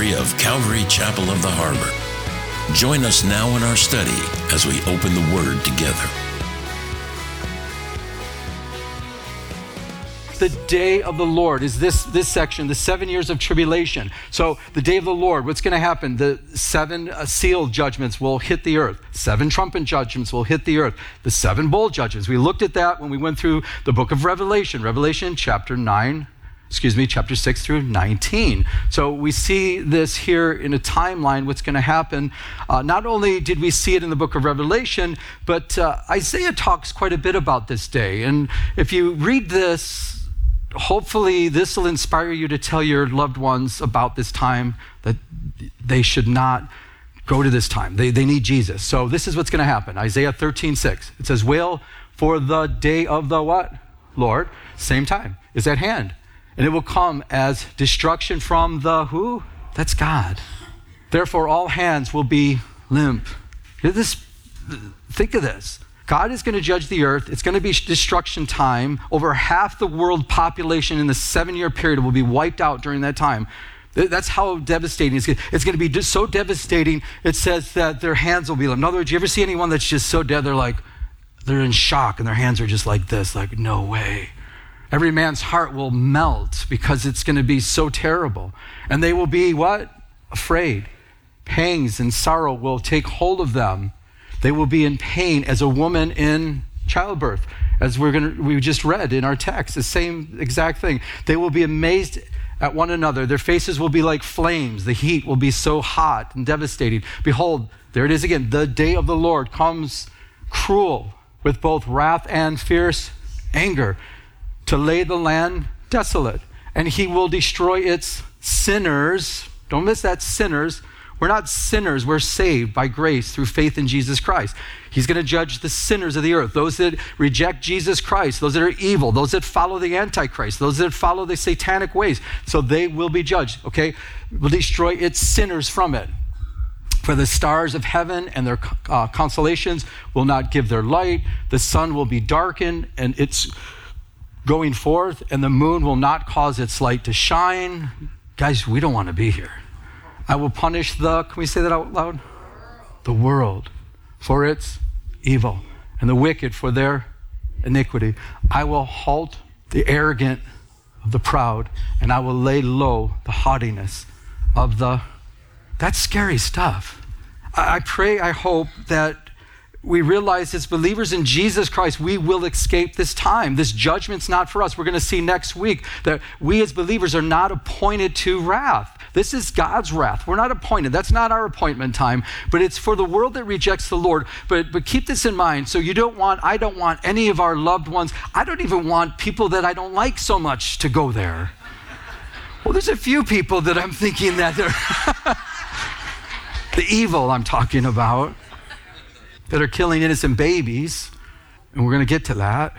ministry of Calvary Chapel of the Harbor. Join us now in our study as we open the Word together. the day of the Lord is this, this section, the seven years of tribulation. So, the day of the Lord, what's going to happen? The seven uh, seal judgments will hit the earth, seven trumpet judgments will hit the earth, the seven bowl judgments. We looked at that when we went through the book of Revelation, Revelation chapter 9, excuse me, chapter 6 through 19. So we see this here in a timeline, what's going to happen. Uh, not only did we see it in the book of Revelation, but uh, Isaiah talks quite a bit about this day. And if you read this, hopefully this will inspire you to tell your loved ones about this time that they should not go to this time. They, they need Jesus. So this is what's going to happen. Isaiah 13, 6. It says, Wail for the day of the what? Lord. Same time is at hand. And it will come as destruction from the who? That's God. Therefore, all hands will be limp. This, think of this. God is going to judge the earth. It's going to be destruction time. Over half the world population in the seven year period will be wiped out during that time. That's how devastating it's going to, it's going to be. So devastating, it says that their hands will be limp. In other words, you ever see anyone that's just so dead, they're like, they're in shock and their hands are just like this, like, no way. Every man's heart will melt because it's going to be so terrible. And they will be what? Afraid. Pangs and sorrow will take hold of them they will be in pain as a woman in childbirth, as we're going to, we just read in our text, the same exact thing. They will be amazed at one another. Their faces will be like flames. The heat will be so hot and devastating. Behold, there it is again. The day of the Lord comes cruel with both wrath and fierce anger to lay the land desolate. And he will destroy its sinners. Don't miss that, sinners we're not sinners, we're saved by grace through faith in Jesus Christ. He's going to judge the sinners of the earth, those that reject Jesus Christ, those that are evil, those that follow the Antichrist, those that follow the satanic ways. So they will be judged, okay? Will destroy its sinners from it. For the stars of heaven and their uh, constellations will not give their light. The sun will be darkened and it's going forth, and the moon will not cause its light to shine. Guys, we don't want to be here. I will punish the, can we say that out loud? The world for its evil and the wicked for their iniquity. I will halt the arrogant of the proud and I will lay low the haughtiness of the. That's scary stuff. I pray, I hope that we realize as believers in Jesus Christ, we will escape this time. This judgment's not for us. We're going to see next week that we as believers are not appointed to wrath. This is God's wrath. We're not appointed. That's not our appointment time, but it's for the world that rejects the Lord. But, but keep this in mind. So you don't want, I don't want any of our loved ones, I don't even want people that I don't like so much to go there. Well, there's a few people that I'm thinking that they're the evil I'm talking about that are killing innocent babies. And we're going to get to that.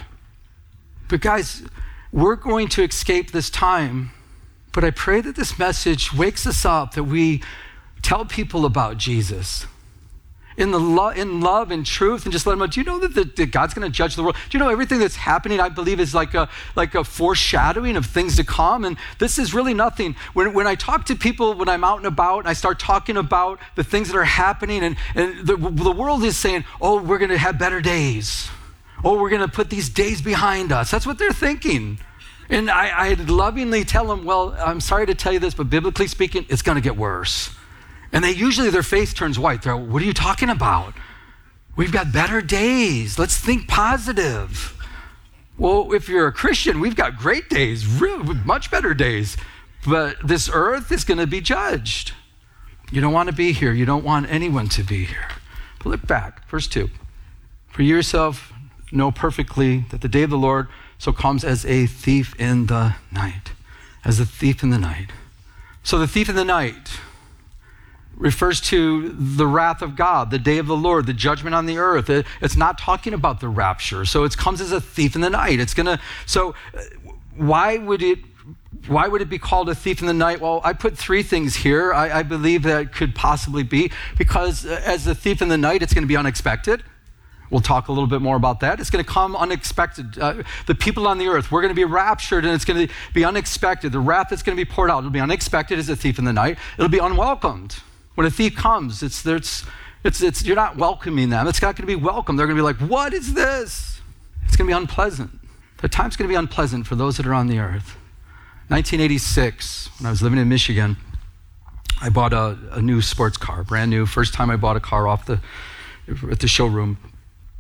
But guys, we're going to escape this time but I pray that this message wakes us up, that we tell people about Jesus in, the lo- in love and truth and just let them know, do you know that, the, that God's going to judge the world? Do you know everything that's happening, I believe, is like a, like a foreshadowing of things to come? And this is really nothing. When, when I talk to people, when I'm out and about, and I start talking about the things that are happening, and, and the, the world is saying, oh, we're going to have better days. Oh, we're going to put these days behind us. That's what they're thinking. And I, I lovingly tell them, well, I'm sorry to tell you this, but biblically speaking, it's going to get worse. And they usually, their face turns white. They're, what are you talking about? We've got better days. Let's think positive. Well, if you're a Christian, we've got great days, really much better days. But this earth is going to be judged. You don't want to be here. You don't want anyone to be here. But look back, verse 2. For yourself know perfectly that the day of the Lord so comes as a thief in the night. As a thief in the night. So the thief in the night refers to the wrath of God, the day of the Lord, the judgment on the earth. It, it's not talking about the rapture. So it comes as a thief in the night. It's going to, so uh, why would it why would it be called a thief in the night? Well, I put three things here. I, I, believe that could possibly be because uh, as a thief in the night, it's going to be unexpected. We'll talk a little bit more about that. It's going to come unexpected. Uh, the people on the earth, we're going to be raptured and it's going to be unexpected. The wrath that's going to be poured out, it'll be unexpected as a thief in the night. It'll be unwelcomed. When a thief comes, it's, it's, it's, it's, you're not welcoming them. It's not going to be welcome. They're going to be like, what is this? It's going to be unpleasant. The time's going to be unpleasant for those that are on the earth. 1986, when I was living in Michigan, I bought a, a new sports car, brand new. First time I bought a car off the at the showroom.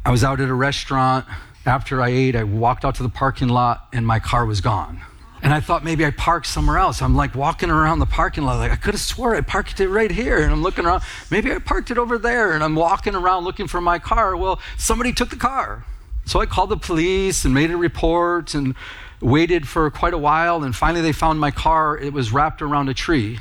I was out at a restaurant. After I ate, I walked out to the parking lot and my car was gone. And I thought maybe I parked somewhere else. I'm like walking around the parking lot, like I could have swore I parked it right here. And I'm looking around, maybe I parked it over there. And I'm walking around looking for my car. Well, somebody took the car. So I called the police and made a report and waited for quite a while. And finally, they found my car. It was wrapped around a tree.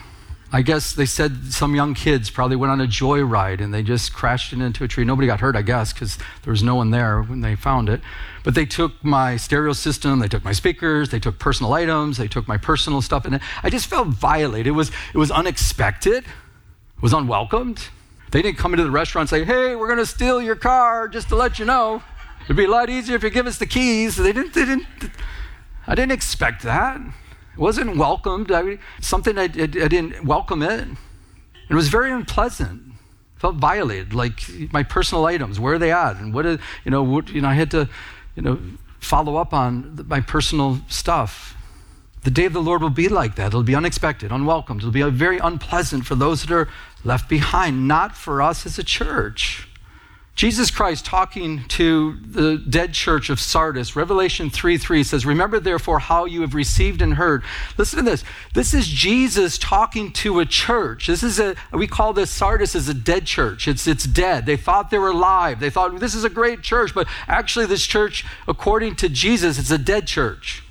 I guess they said some young kids probably went on a joyride and they just crashed it into a tree. Nobody got hurt, I guess, because there was no one there when they found it. But they took my stereo system, they took my speakers, they took personal items, they took my personal stuff, and I just felt violated. It was, it was unexpected, it was unwelcomed. They didn't come into the restaurant and say, hey, we're going to steal your car just to let you know. It'd be a lot easier if you give us the keys. They didn't, they didn't, I didn't expect that. It wasn't welcomed. I, something I, I, I didn't welcome it. It was very unpleasant. Felt violated. Like my personal items, where are they at? And what, is, you know, what, you know, I had to, you know, follow up on my personal stuff. The day of the Lord will be like that. It'll be unexpected, unwelcomed. It'll be very unpleasant for those that are left behind, not for us as a church. Jesus Christ talking to the dead church of Sardis, Revelation 3 3 says, Remember therefore how you have received and heard. Listen to this. This is Jesus talking to a church. This is a, we call this Sardis as a dead church. It's, it's dead. They thought they were alive. They thought this is a great church, but actually, this church, according to Jesus, it's a dead church.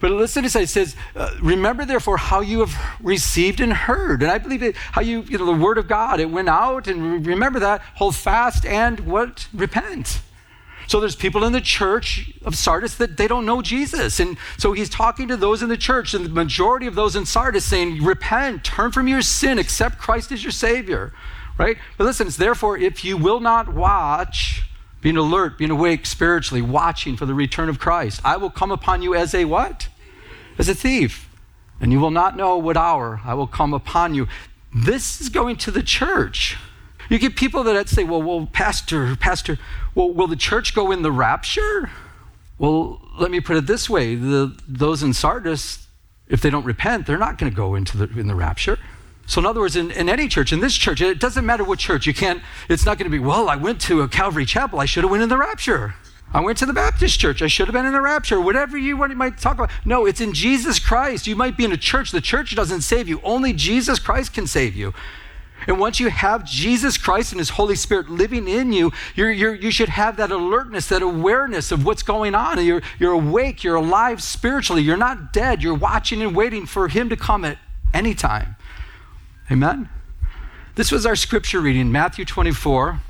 But listen to this. It says, uh, remember therefore how you have received and heard. And I believe it, how you, you know, the word of God, it went out and remember that, hold fast and what? Repent. So there's people in the church of Sardis that they don't know Jesus. And so he's talking to those in the church, and the majority of those in Sardis saying, repent, turn from your sin, accept Christ as your Savior. Right? But listen, it's therefore, if you will not watch, being alert, being awake spiritually, watching for the return of Christ. I will come upon you as a what? As a thief. And you will not know what hour I will come upon you. This is going to the church. You get people that say, well, well, Pastor, Pastor, well, will the church go in the rapture? Well, let me put it this way the, those in Sardis, if they don't repent, they're not going to go into the, in the rapture. So, in other words, in, in any church, in this church, it doesn't matter what church, you can't, it's not going to be, well, I went to a Calvary Chapel, I should have went in the rapture. I went to the Baptist church. I should have been in the rapture. Whatever you might talk about. No, it's in Jesus Christ. You might be in a church. The church doesn't save you. Only Jesus Christ can save you. And once you have Jesus Christ and His Holy Spirit living in you, you're, you're, you should have that alertness, that awareness of what's going on. You're, you're awake. You're alive spiritually. You're not dead. You're watching and waiting for Him to come at any time. Amen? This was our scripture reading, Matthew 24.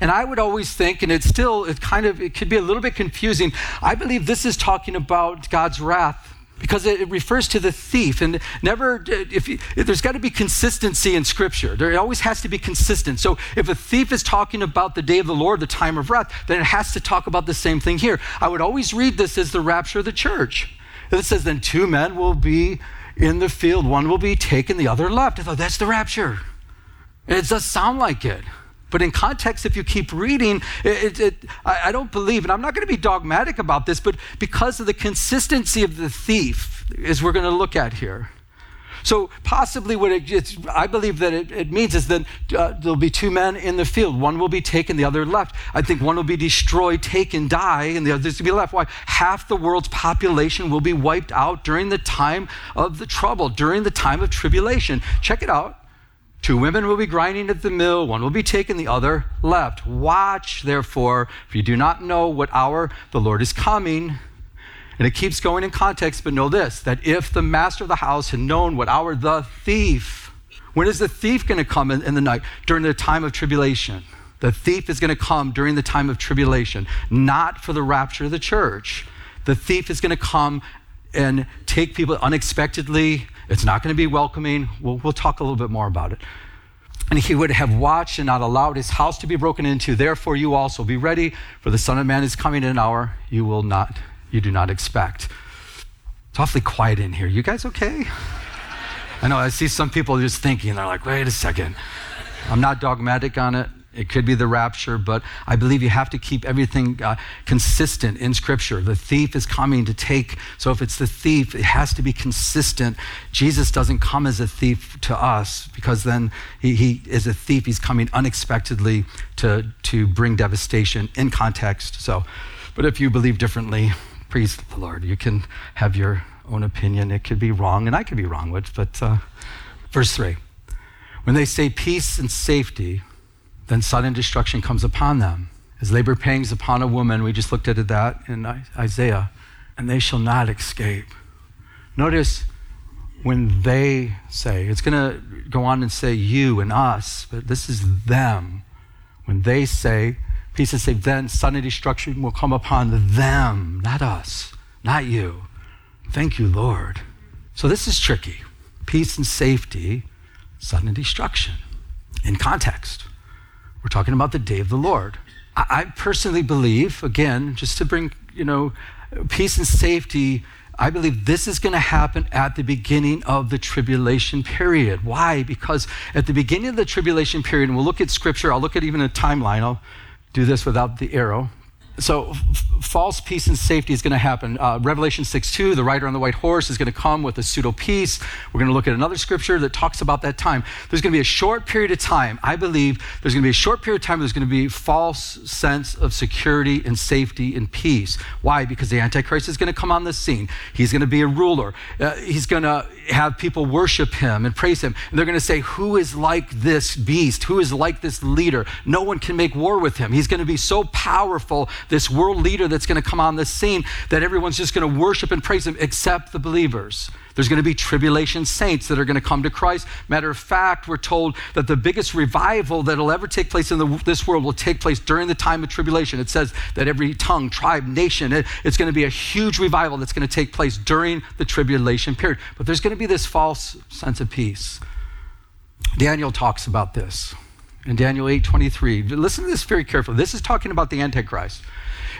And I would always think, and it's still, it kind of, it could be a little bit confusing. I believe this is talking about God's wrath because it, refers to the thief and never if, if there's got to be consistency in scripture there always has to be consistent so if a thief is talking about the day of the lord the time of wrath then it has to talk about the same thing here i would always read this as the rapture of the church it says then two men will be in the field. One will be taken, the other left. I thought, that's the rapture. It does sound like it. But in context, if you keep reading, it, it, it, I, I don't believe, and I'm not going to be dogmatic about this, but because of the consistency of the thief, as we're going to look at here, so possibly what it, I believe that it, it means is that uh, there'll be two men in the field. One will be taken, the other left. I think one will be destroyed, taken, die, and the other's will be left. Why? Half the world's population will be wiped out during the time of the trouble, during the time of tribulation. Check it out. Two women will be grinding at the mill, one will be taken, the other left. Watch, therefore, if you do not know what hour the Lord is coming. And it keeps going in context, but know this that if the master of the house had known what hour the thief, when is the thief going to come in, in the night? During the time of tribulation. The thief is going to come during the time of tribulation, not for the rapture of the church. The thief is going to come and take people unexpectedly. It's not going to be welcoming. We'll, we'll talk a little bit more about it. and he would have watched and not allowed his house to be broken into. Therefore, you also be ready, for the Son of Man is coming in an hour you will not, you do not expect. It's awfully quiet in here. You guys okay? I know I see some people just thinking, they're like, wait a second. I'm not dogmatic on it. It could be the rapture, but I believe you have to keep everything uh, consistent in Scripture. The thief is coming to take, so if it's the thief, it has to be consistent. Jesus doesn't come as a thief to us because then he, he is a thief. He's coming unexpectedly to, to bring devastation in context. So, but if you believe differently, praise the Lord. You can have your own opinion. It could be wrong, and I could be wrong with, but uh, verse 3. When they say peace and safety, then sudden destruction comes upon them. As labor pangs upon a woman, we just looked at that in Isaiah, and they shall not escape. Notice when they say, it's going to go on and say you and us, but this is them. When they say, peace and safety, then sudden destruction will come upon them, not us, not you. Thank you, Lord. So this is tricky. Peace and safety, sudden destruction in context. We're talking about the day of the Lord. I, personally believe, again, just to bring, you know, peace and safety I believe this is going to happen at the beginning of the tribulation period. Why? Because at the beginning of the tribulation period, and we'll look at scripture, I'll look at even a timeline, I'll do this without the arrow so f- false peace and safety is going to happen. Uh, Revelation 6 2, the rider on the white horse is going to come with a pseudo peace. We're going to look at another scripture that talks about that time. There's going to be a short period of time, I believe, there's going to be a short period of time there's going to be false sense of security and safety and peace. Why? Because the Antichrist is going to come on the scene. He's going to be a ruler. Uh, he's going to have people worship him and praise him. And they're going to say, Who is like this beast? Who is like this leader? No one can make war with him. He's going to be so powerful this world leader that's going to come on the scene that everyone's just going to worship and praise him except the believers. There's going to be tribulation saints that are going to come to Christ. Matter of fact, we're told that the biggest revival that'll ever take place in the, this world will take place during the time of tribulation. It says that every tongue, tribe, nation, it, it's going to be a huge revival that's going to take place during the tribulation period. But there's going to be this false sense of peace. Daniel talks about this in Daniel 8 23. Listen to this very carefully. This is talking about the Antichrist.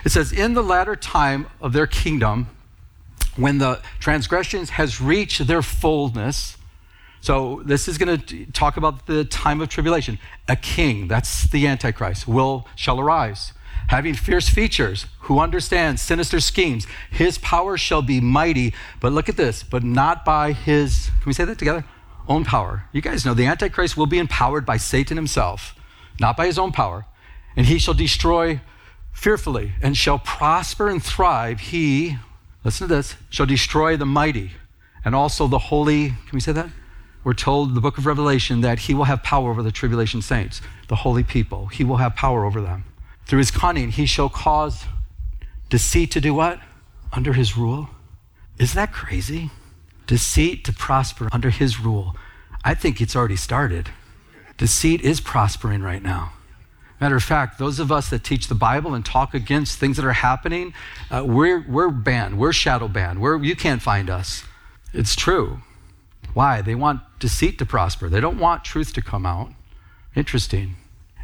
It says, In the latter time of their kingdom, when the transgressions has reached their fullness, so this is going to talk about the time of tribulation. A king, that's the Antichrist, will shall arise, having fierce features, who understands sinister schemes. His power shall be mighty, but look at this, but not by his, can we say that together? Own power. You guys know the Antichrist will be empowered by Satan himself, not by his own power, and he shall destroy fearfully and shall prosper and thrive. He, listen to this, shall destroy the mighty and also the holy. Can we say that? We're told in the book of Revelation that he will have power over the tribulation saints, the holy people. He will have power over them. Through his cunning, he shall cause deceit to do what? Under his rule. Isn't that crazy? Deceit to prosper under his rule. I think it's already started. Deceit is prospering right now. Matter of fact, those of us that teach the Bible and talk against things that are happening, uh, we're, we're banned. We're shadow banned. We're, you can't find us. It's true. Why? They want deceit to prosper. They don't want truth to come out. Interesting.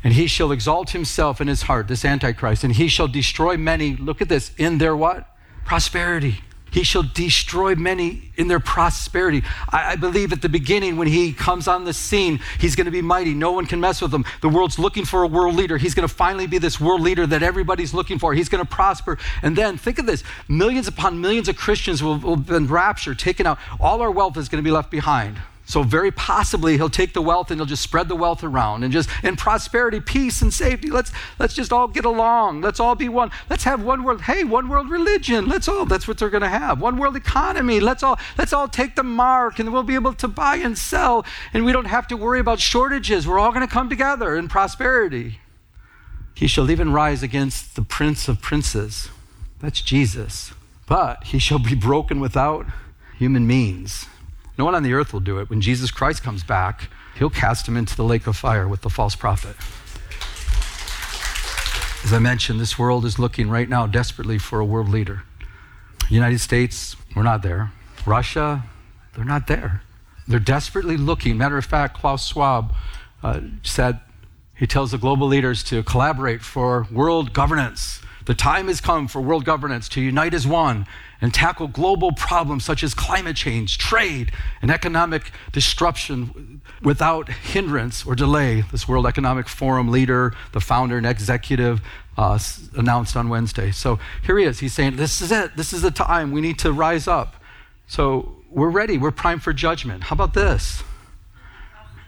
And he shall exalt himself in his heart, this Antichrist, and he shall destroy many, look at this, in their what? Prosperity. He shall destroy many in their prosperity. I, I, believe at the beginning, when he comes on the scene, he's going to be mighty. No one can mess with him. The world's looking for a world leader. He's going to finally be this world leader that everybody's looking for. He's going to prosper. And then think of this millions upon millions of Christians will, will have been raptured, taken out. All our wealth is going to be left behind. So, very possibly, he'll take the wealth and he'll just spread the wealth around and just in prosperity, peace, and safety. Let's, let's just all get along. Let's all be one. Let's have one world. Hey, one world religion. Let's all, that's what they're going to have. One world economy. Let's all, let's all take the mark and we'll be able to buy and sell. And we don't have to worry about shortages. We're all going to come together in prosperity. He shall even rise against the prince of princes. That's Jesus. But he shall be broken without human means. No one on the earth will do it. When Jesus Christ comes back, he'll cast him into the lake of fire with the false prophet. As I mentioned, this world is looking right now desperately for a world leader. United States, we're not there. Russia, they're not there. They're desperately looking. Matter of fact, Klaus Schwab uh, said, he tells the global leaders to collaborate for world governance. The time has come for world governance to unite as one and tackle global problems such as climate change, trade, and economic disruption without hindrance or delay. This World Economic Forum leader, the founder and executive, uh, announced on Wednesday. So here he is. He's saying, This is it. This is the time. We need to rise up. So we're ready. We're primed for judgment. How about this?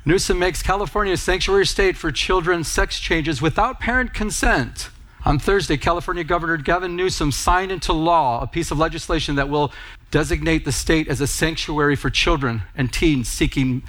Newsom makes California a sanctuary state for children's sex changes without parent consent. On Thursday, California Governor Gavin Newsom signed into law a piece of legislation that will designate the state as a sanctuary for children and teens seeking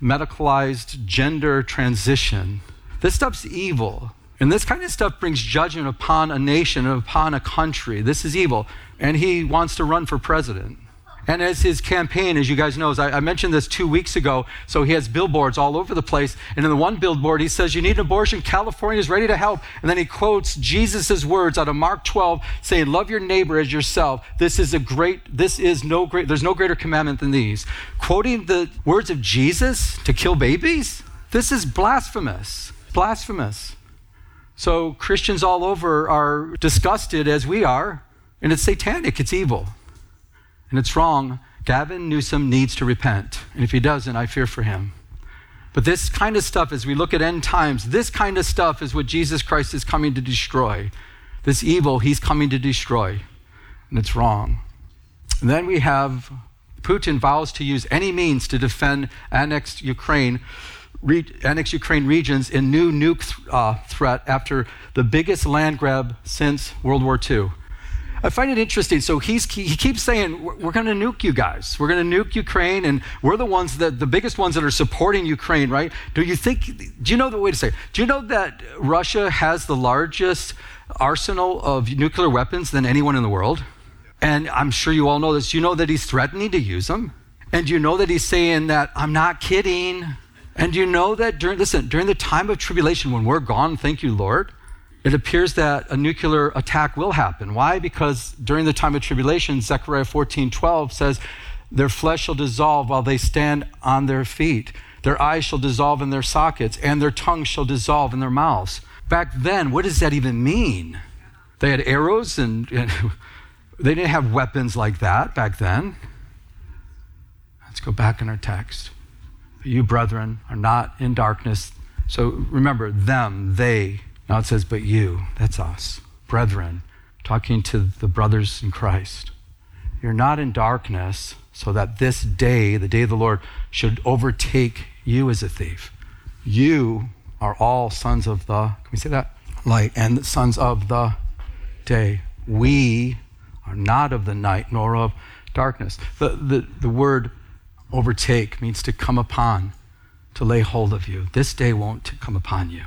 medicalized gender transition. This stuff's evil. And this kind of stuff brings judgment upon a nation and upon a country. This is evil. And he wants to run for president. And as his campaign, as you guys know, I, I, mentioned this two weeks ago, so he has billboards all over the place. And in the one billboard, he says, You need an abortion, California is ready to help. And then he quotes Jesus' words out of Mark 12, saying, Love your neighbor as yourself. This is a great, this is no great, there's no greater commandment than these. Quoting the words of Jesus to kill babies? This is blasphemous. Blasphemous. So Christians all over are disgusted as we are, and it's satanic, it's evil and it's wrong, Gavin Newsom needs to repent. And if he doesn't, I fear for him. But this kind of stuff, as we look at end times, this kind of stuff is what Jesus Christ is coming to destroy. This evil he's coming to destroy. And it's wrong. And then we have Putin vows to use any means to defend annexed Ukraine, re- annexed Ukraine regions in new nuke th- uh, threat after the biggest land grab since World War II. I find it interesting. So he's, he keeps saying, We're going to nuke you guys. We're going to nuke Ukraine, and we're the ones that, the biggest ones that are supporting Ukraine, right? Do you think, do you know the way to say, do you know that Russia has the largest arsenal of nuclear weapons than anyone in the world? And I'm sure you all know this. You know that he's threatening to use them? And you know that he's saying that, I'm not kidding. And do you know that during, listen, during the time of tribulation, when we're gone, thank you, Lord, it appears that a nuclear attack will happen. Why? Because during the time of tribulation, Zechariah 14 12 says, Their flesh shall dissolve while they stand on their feet. Their eyes shall dissolve in their sockets, and their tongues shall dissolve in their mouths. Back then, what does that even mean? They had arrows and, and they didn't have weapons like that back then. Let's go back in our text. You, brethren, are not in darkness. So remember, them, they, now it says, but you, that's us, brethren, talking to the brothers in Christ. You're not in darkness so that this day, the day of the Lord, should overtake you as a thief. You are all sons of the, can we say that? Light, and sons of the day. We are not of the night nor of darkness. The, the, the word overtake means to come upon, to lay hold of you. This day won't come upon you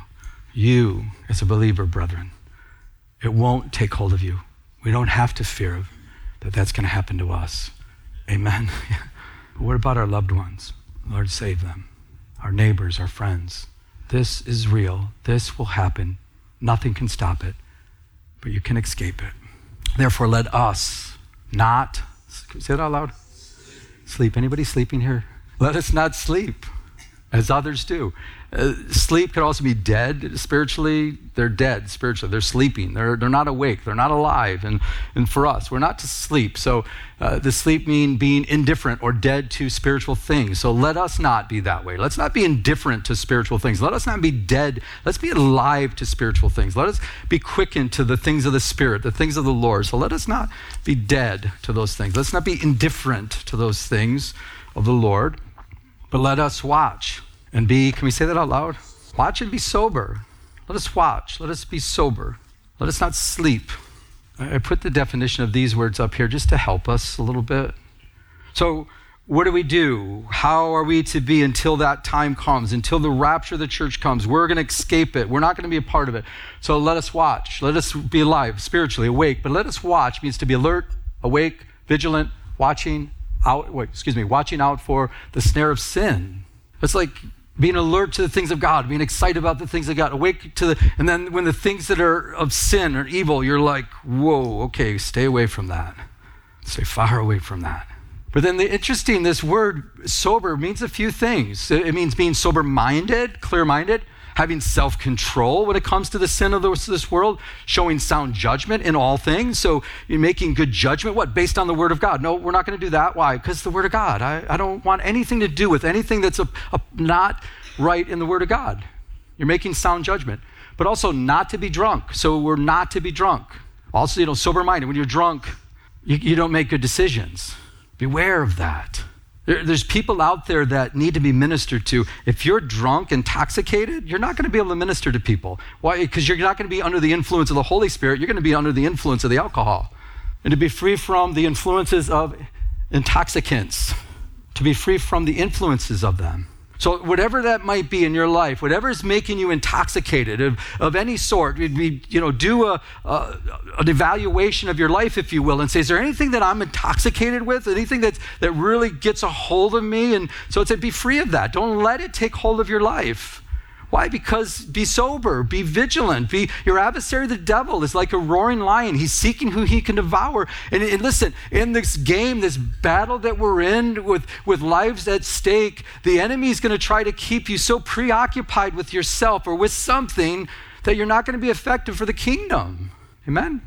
you as a believer, brethren. It won't take hold of you. We don't have to fear that that's going to happen to us. Amen. but what about our loved ones? Lord, save them. Our neighbors, our friends. This is real. This will happen. Nothing can stop it, but you can escape it. Therefore, let us not, say it out loud. Sleep. Anybody sleeping here? Let us not sleep as others do. Uh, sleep could also be dead spiritually. They're dead spiritually. They're sleeping. They're, they're not awake. They're not alive. And, and for us, we're not to sleep. So uh, the sleep mean being indifferent or dead to spiritual things. So let us not be that way. Let's not be indifferent to spiritual things. Let us not be dead. Let's be alive to spiritual things. Let us be quickened to the things of the Spirit, the things of the Lord. So let us not be dead to those things. Let's not be indifferent to those things of the Lord, but let us watch and be, can we say that out loud? Watch and be sober. Let us watch. Let us be sober. Let us not sleep. I put the definition of these words up here just to help us a little bit. So, what do we do? How are we to be until that time comes, until the rapture of the church comes? We're going to escape it. We're not going to be a part of it. So let us watch. Let us be alive, spiritually awake. But let us watch means to be alert, awake, vigilant, watching out. Wait, excuse me, watching out for the snare of sin. It's like being alert to the things of God, being excited about the things of God, awake to the, and then when the things that are of sin or evil, you're like, whoa, okay, stay away from that. Stay far away from that. But then the interesting, this word sober means a few things. It means being sober minded, clear minded, having self control when it comes to the sin of this world, showing sound judgment in all things. So you're making good judgment, what? Based on the Word of God. No, we're not going to do that. Why? Because the Word of God. I, I don't want anything to do with anything that's a, a, not right in the Word of God. You're making sound judgment. But also not to be drunk. So we're not to be drunk. Also, you know, sober minded. When you're drunk, you, you don't make good decisions. Beware of that. There, there's people out there that need to be ministered to. If you're drunk, intoxicated, you're not going to be able to minister to people. Why? Because you're not going to be under the influence of the Holy Spirit. You're going to be under the influence of the alcohol. And to be free from the influences of intoxicants, to be free from the influences of them. So, whatever that might be in your life, whatever is making you intoxicated of, of any sort, we, you know, do a, a, an evaluation of your life, if you will, and say, is there anything that I'm intoxicated with? Anything that, that really gets a hold of me? And so it's a be free of that. Don't let it take hold of your life. Why? Because be sober, be vigilant. Be your adversary, the devil, is like a roaring lion. He's seeking who he can devour. And, and, listen, in this game, this battle that we're in with, with lives at stake, the enemy is going to try to keep you so preoccupied with yourself or with something that you're not going to be effective for the kingdom. Amen.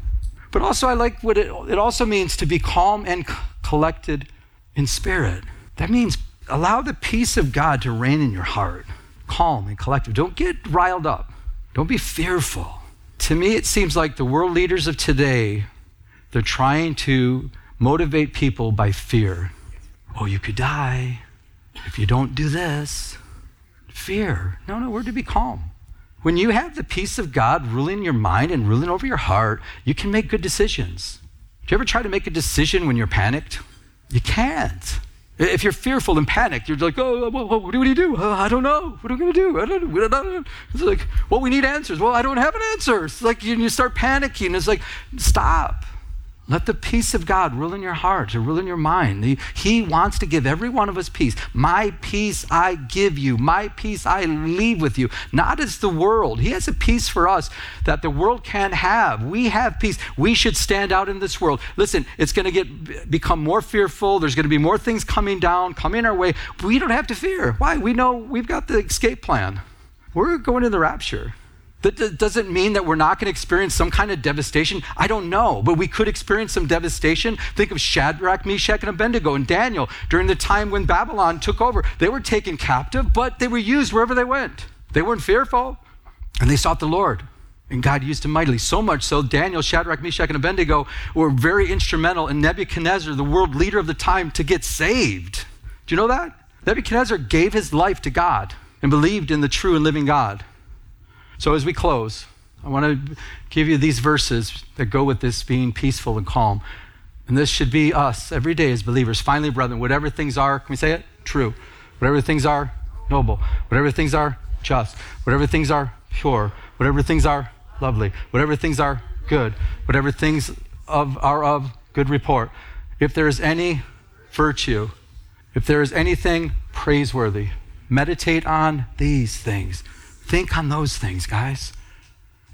But also, I like what it, it also means to be calm and collected in spirit. That means allow the peace of God to reign in your heart calm and collective. Don't get riled up. Don't be fearful. To me, it seems like the world leaders of today, they're trying to motivate people by fear. Oh, you could die if you don't do this. Fear. No, no, we're to be calm. When you have the peace of God ruling your mind and ruling over your heart, you can make good decisions. Do you ever try to make a decision when you're panicked? You can't. If you're fearful and panicked, you're like, oh, what, what, do you do? Uh, I don't know. What are we going to do? I don't, I don't know. It's like, well, we need answers. Well, I don't have an answer. It's like you, you start panicking. It's like, stop. Let the peace of God rule in your heart, rule in your mind. He, wants to give every one of us peace. My peace I give you. My peace I leave with you. Not as the world. He has a peace for us that the world can't have. We have peace. We should stand out in this world. Listen, it's going to get become more fearful. There's going to be more things coming down, coming our way. We don't have to fear. Why? We know we've got the escape plan. We're going to the rapture. That doesn't mean that we're not going to experience some kind of devastation. I don't know, but we could experience some devastation. Think of Shadrach, Meshach, and Abednego and Daniel during the time when Babylon took over. They were taken captive, but they were used wherever they went. They weren't fearful, and they sought the Lord. And God used them mightily. So much so, Daniel, Shadrach, Meshach, and Abednego were very instrumental in Nebuchadnezzar, the world leader of the time, to get saved. Do you know that? Nebuchadnezzar gave his life to God and believed in the true and living God. So, as we close, I want to give you these verses that go with this being peaceful and calm. And this should be us every day as believers. Finally, brethren, whatever things are, can we say it? True. Whatever things are noble, whatever things are just, whatever things are pure, whatever things are lovely, whatever things are good, whatever things of, are of good report. If there is any virtue, if there is anything praiseworthy, meditate on these things. Think on those things, guys.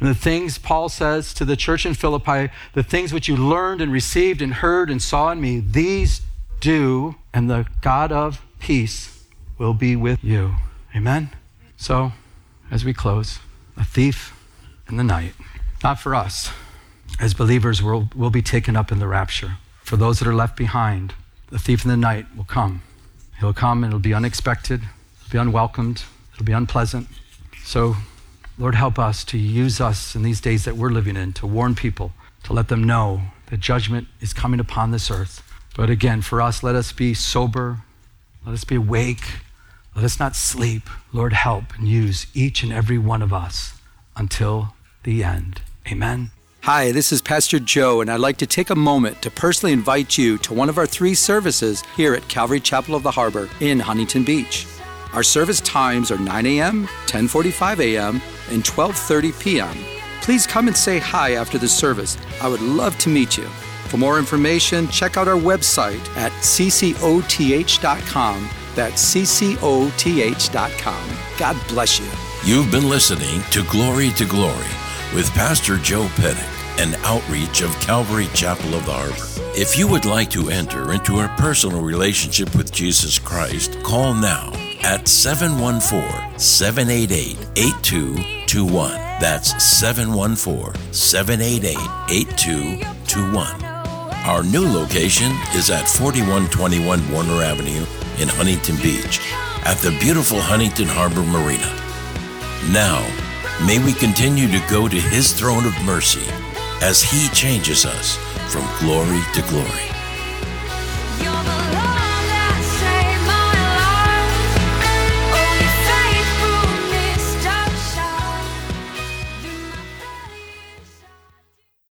And the things Paul says to the church in Philippi, the things which you learned and received and heard and saw in me, these do, and the God of peace will be with you. Amen? So, as we close, a thief in the night, not for us. As believers, we'll, we'll be taken up in the rapture. For those that are left behind, the thief in the night will come. He'll come and it'll be unexpected, it'll be unwelcomed, it'll be unpleasant. So, Lord, help us to use us in these days that we're living in to warn people, to let them know that judgment is coming upon this earth. But again, for us, let us be sober, let us be awake, let us not sleep. Lord, help and use each and every one of us until the end. Amen. Hi, this is Pastor Joe, and I'd like to take a moment to personally invite you to one of our three services here at Calvary Chapel of the Harbor in Huntington Beach. Our service times are 9 a.m., 10:45 a.m., and 12:30 p.m. Please come and say hi after the service. I would love to meet you. For more information, check out our website at ccoth.com. That's ccoth.com. God bless you. You've been listening to Glory to Glory with Pastor Joe Pettick, an outreach of Calvary Chapel of the Harbor. If you would like to enter into a personal relationship with Jesus Christ, call now at 714 788 8221. That's 714 788 8221. Our new location is at 4121 Warner Avenue in Huntington Beach at the beautiful Huntington Harbor Marina. Now, may we continue to go to His throne of mercy as He changes us from glory to glory.